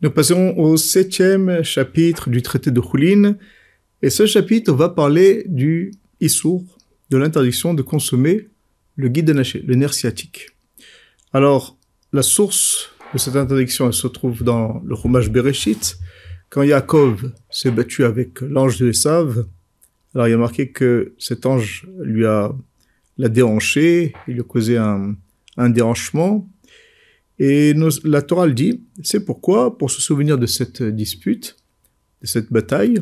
Nous passons au septième chapitre du traité de Choulin. Et ce chapitre va parler du Issour, de l'interdiction de consommer le guide anaché, le nerf sciatique. Alors, la source de cette interdiction, elle se trouve dans le Chumash Bereshit. Quand Yaakov s'est battu avec l'ange de l'Esav, alors il a marqué que cet ange lui a l'a déhanché, il lui a causé un, un déhanchement. Et la Torah le dit, c'est pourquoi, pour se souvenir de cette dispute, de cette bataille,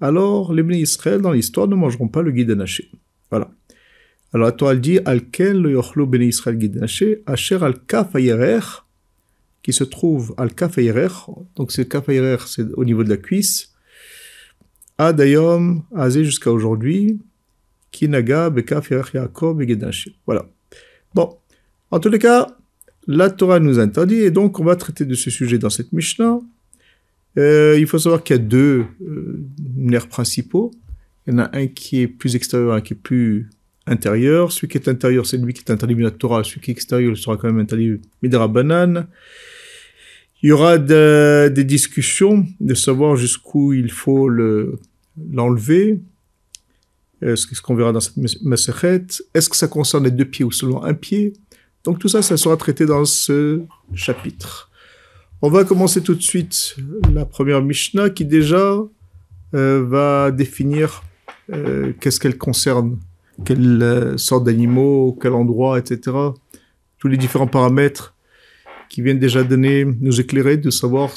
alors les bénis dans l'histoire ne mangeront pas le guide anaché. Voilà. Alors la Torah dit, Alken le yochlo bénis Israël guide Asher al kaf qui se trouve al kaf donc c'est kaf c'est au niveau de la cuisse, Adayom, Azé jusqu'à aujourd'hui, Kinaga, Bekaf Yaakov, Voilà. Bon, en tous les cas, la Torah nous interdit, et donc on va traiter de ce sujet dans cette Mishnah. Euh, il faut savoir qu'il y a deux euh, nerfs principaux. Il y en a un qui est plus extérieur, un qui est plus intérieur. Celui qui est intérieur, c'est lui qui est interdit de la Torah. Celui qui est extérieur, il sera quand même interdit midera banane. Il y aura des discussions de savoir jusqu'où il faut l'enlever. Euh, ce qu'on verra dans cette Masechet. Est-ce que ça concerne les deux pieds ou seulement un pied? Donc tout ça, ça sera traité dans ce chapitre. On va commencer tout de suite la première Mishnah qui déjà euh, va définir euh, qu'est-ce qu'elle concerne, quelle euh, sorte d'animaux, quel endroit, etc. Tous les différents paramètres qui viennent déjà donner, nous éclairer de savoir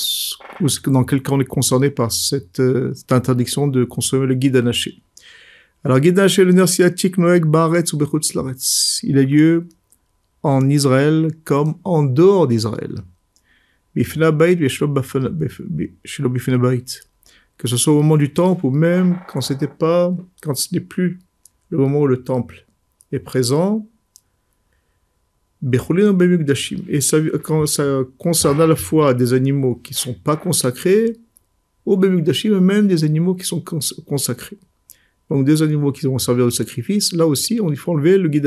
dans quel cas on est concerné par cette, interdiction de consommer le guide anaché. Alors, guide anaché, nerf sciatique, Noek, Baretz ou il a lieu en Israël comme en dehors d'Israël. Que ce soit au moment du temple ou même quand c'était pas, quand ce n'est plus le moment où le temple est présent. Et ça, concerne à la fois des animaux qui sont pas consacrés, ou même des animaux qui sont consacrés. Donc des animaux qui vont servir de sacrifice, là aussi, on y faut enlever le guide.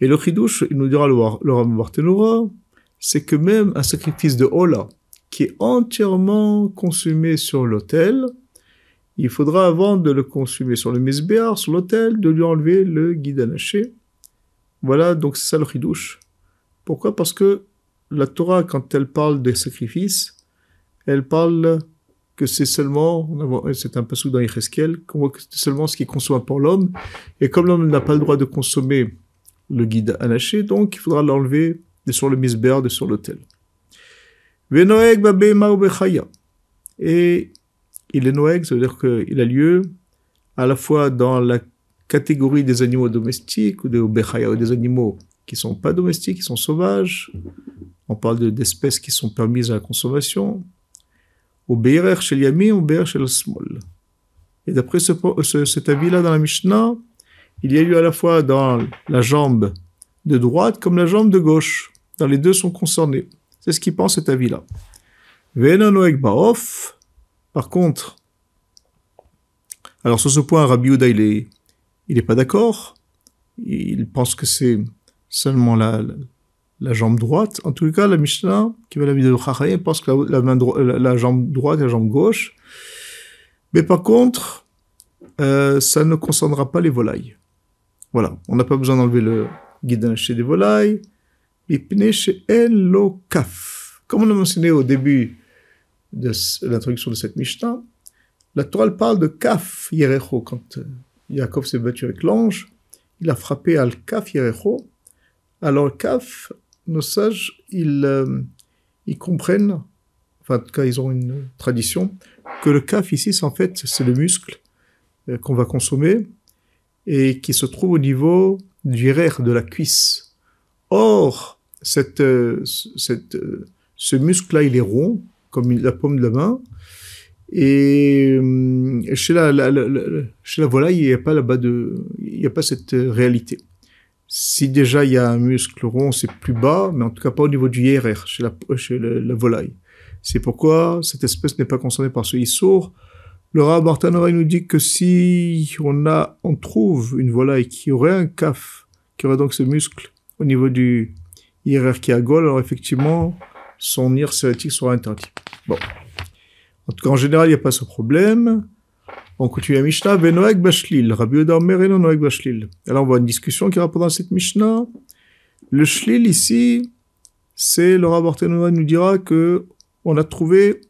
Et le chidouche, il nous dira le, le c'est que même un sacrifice de Ola, qui est entièrement consumé sur l'autel, il faudra avant de le consumer sur le misbéar, sur l'autel, de lui enlever le guide anaché. Voilà, donc c'est ça le chidouche. Pourquoi? Parce que la Torah, quand elle parle des sacrifices, elle parle que c'est seulement, c'est un passage dans Yecheskel, qu'on voit que c'est seulement ce qui est consommé pour l'homme. Et comme l'homme n'a pas le droit de consommer le guide anaché, donc il faudra l'enlever sur le misberd et sur l'autel. Et il est noeg, ça veut dire qu'il a lieu à la fois dans la catégorie des animaux domestiques ou des ou des animaux qui sont pas domestiques, qui sont sauvages. On parle d'espèces qui sont permises à la consommation. Au Beirer chez Yami, au Beirer chez. Et d'après ce, cet avis-là dans la Mishnah, il y a eu à la fois dans la jambe de droite comme la jambe de gauche. Dans les deux sont concernés. C'est ce qu'il pense cet avis-là. Baof. Par contre, alors sur ce point, Rabbi Uda, il est, il est pas d'accord. Il pense que c'est seulement la, jambe droite. En tout cas, la Mishnah, qui va la vidéo de pense que la, jambe droite et la jambe gauche. Mais par contre, euh, ça ne concernera pas les volailles. Voilà, on n'a pas besoin d'enlever le guide chez des volailles. Comme on a mentionné au début de l'introduction de cette Mishnah, la Torah parle de kaf yerecho. Quand euh, Yaakov s'est battu avec l'ange, il a frappé al kaf yerecho. Alors kaf, nos sages, ils, euh, ils comprennent, enfin en tout cas ils ont une tradition, que le kaf ici, c'est en fait c'est le muscle euh, qu'on va consommer et qui se trouve au niveau du RR de la cuisse. Or, euh, euh, ce muscle-là, il est rond, comme la paume de la main, et euh, chez la, volaille, il n'y a pas cette réalité. Si déjà il y a un muscle rond, c'est plus bas, mais en tout cas pas au niveau du IRR chez la, chez la, volaille. C'est pourquoi cette espèce n'est pas concernée par ce issour. Le Rav Bartanora nous dit que si on a, on trouve une volaille qui aurait un caf, qui aurait donc ce muscle au niveau du à Gaulle, alors effectivement, son IR sera interdit. Bon. En tout cas, en général, il n'y a pas ce problème. On continue la Mishnah, Benoek Bashlil, Rabbi Omer et Noek Bashlil. Alors, on voit une discussion qui rapporte dans cette Mishnah. Le Shlil ici, c'est le Rabbi nous dira que on a trouvé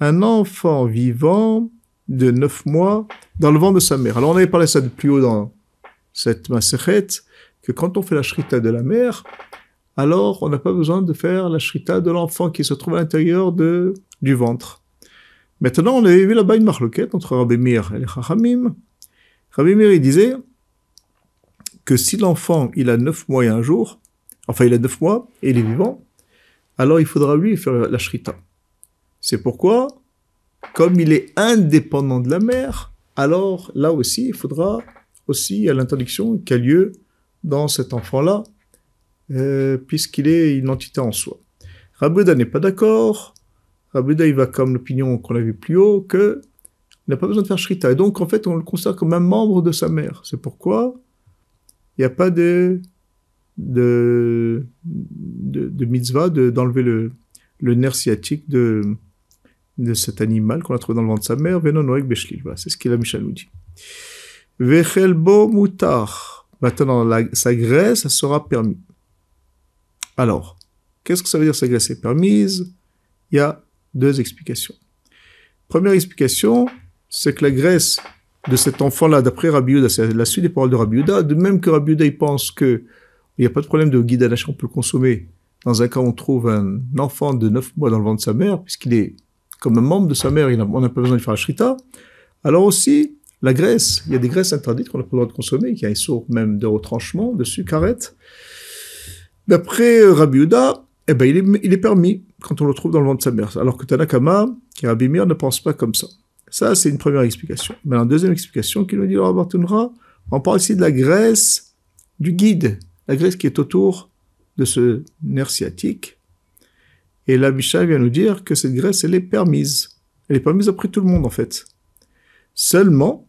un enfant vivant de 9 mois dans le ventre de sa mère. Alors, on avait parlé ça de plus haut dans cette Masechet, que quand on fait la shrita de la mère, alors on n'a pas besoin de faire la shrita de l'enfant qui se trouve à l'intérieur de, du ventre. Maintenant, on avait vu là-bas une marloquette entre Rabbi Mir et les Chachamim. Rabbi Mir, il disait que si l'enfant, il a 9 mois et un jour, enfin il a 9 mois et il est vivant, alors il faudra lui faire la shrita. C'est pourquoi, comme il est indépendant de la mère, alors là aussi, il faudra aussi à l'interdiction qui a lieu dans cet enfant-là, euh, puisqu'il est une entité en soi. Rabouda n'est pas d'accord. Rabouda, il va comme l'opinion qu'on a vu plus haut, que n'a pas besoin de faire shrita. Et donc, en fait, on le considère comme un membre de sa mère. C'est pourquoi il n'y a pas de, de, de, mitzvah d'enlever le, le nerf sciatique de, de cet animal qu'on a trouvé dans le ventre de sa mère, Venonoek Beshlil. Voilà, c'est ce que la Mishnah nous dit. Vechelbo mutar. Maintenant, la, sa graisse sera permise. Alors, qu'est-ce que ça veut dire sa graisse est permise? Il y a deux explications. Première explication, c'est que la graisse de cet enfant-là, d'après Rabbi c'est la suite des paroles de Rabbi de même que Rabbi il pense que il n'y a pas de problème de guide à on peut le consommer. Dans un cas, on trouve un enfant de 9 mois dans le ventre de sa mère, puisqu'il est comme un membre de sa mère, on n'a pas besoin de faire la shrita. Alors aussi, la graisse, il y a des graisses interdites qu'on n'a pas le droit de consommer, qui a une source même de retranchement, de sucarette. D'après euh, Rabbi Uda, eh ben, il, est, il est permis quand on le trouve dans le ventre de sa mère. Alors que Tanakama, qui est Rabbi Mir, ne pense pas comme ça. Ça, c'est une première explication. Mais la deuxième explication qui nous dit le Rabbi on parle ici de la graisse du guide, la graisse qui est autour de ce nerf sciatique. Et la Misha vient nous dire que cette graisse, elle est permise. Elle est permise après tout le monde, en fait. Seulement,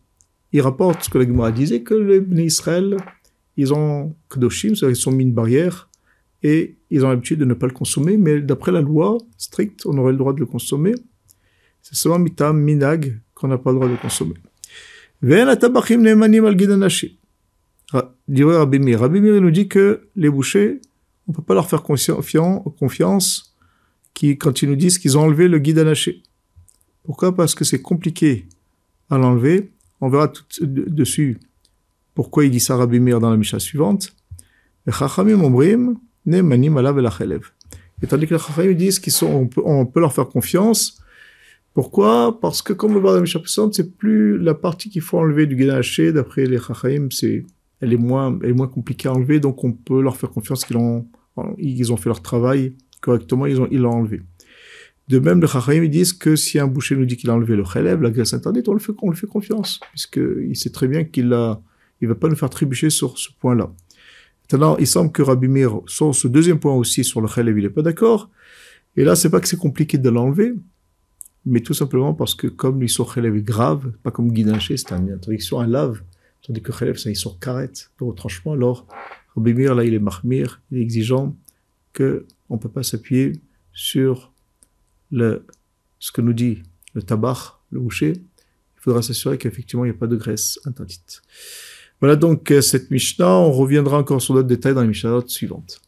il rapporte ce que la Gemara disait, que les Israël, ils ont Kedoshim, c'est-à-dire ils sont mis une barrière, et ils ont l'habitude de ne pas le consommer, mais d'après la loi stricte, on aurait le droit de le consommer. C'est seulement mitam, minag, qu'on n'a pas le droit de consommer. Rabbi Mir. Nous dit que les bouchers, on peut pas leur faire confiance quand ils nous disent qu'ils ont enlevé le guide à Pourquoi? Parce que c'est compliqué à l'enlever. On verra tout dessus pourquoi il dit ça Rabbi Mir dans la Misha suivante. Et tandis que les Chachamim disent qu'ils sont, on peut, leur faire confiance. Pourquoi? Parce que comme le bar de la Misha précédente, c'est plus la partie qu'il faut enlever du haché d'après les Chachamim, c'est, elle est moins, elle est moins compliquée à enlever, donc on peut leur faire confiance qu'ils ont, ils ont fait leur travail correctement, ils ont, ils l'ont enlevé. De même, les Chachamim disent que si un boucher nous dit qu'il a enlevé le chélève, la graisse interdite, on le fait, on le fait confiance, puisqu'il sait très bien qu'il a, il va pas nous faire trébucher sur ce point-là. Maintenant, il semble que Rabbi Mir, sur ce deuxième point aussi, sur le chélève, il est pas d'accord. Et là, c'est pas que c'est compliqué de l'enlever, mais tout simplement parce que comme l'issur chélève est grave, pas comme guidaché, c'est une interdiction, un lave, tandis que chélève, c'est un issur carrette, de retranchement, alors, Rabbi Mir, là, il est mahmir, il est exigeant, que on peut pas s'appuyer sur le, ce que nous dit le tabac, le boucher, il faudra s'assurer qu'effectivement il n'y a pas de graisse interdite. Voilà donc euh, cette Mishnah. On reviendra encore sur d'autres détails dans les Mishnahs suivantes.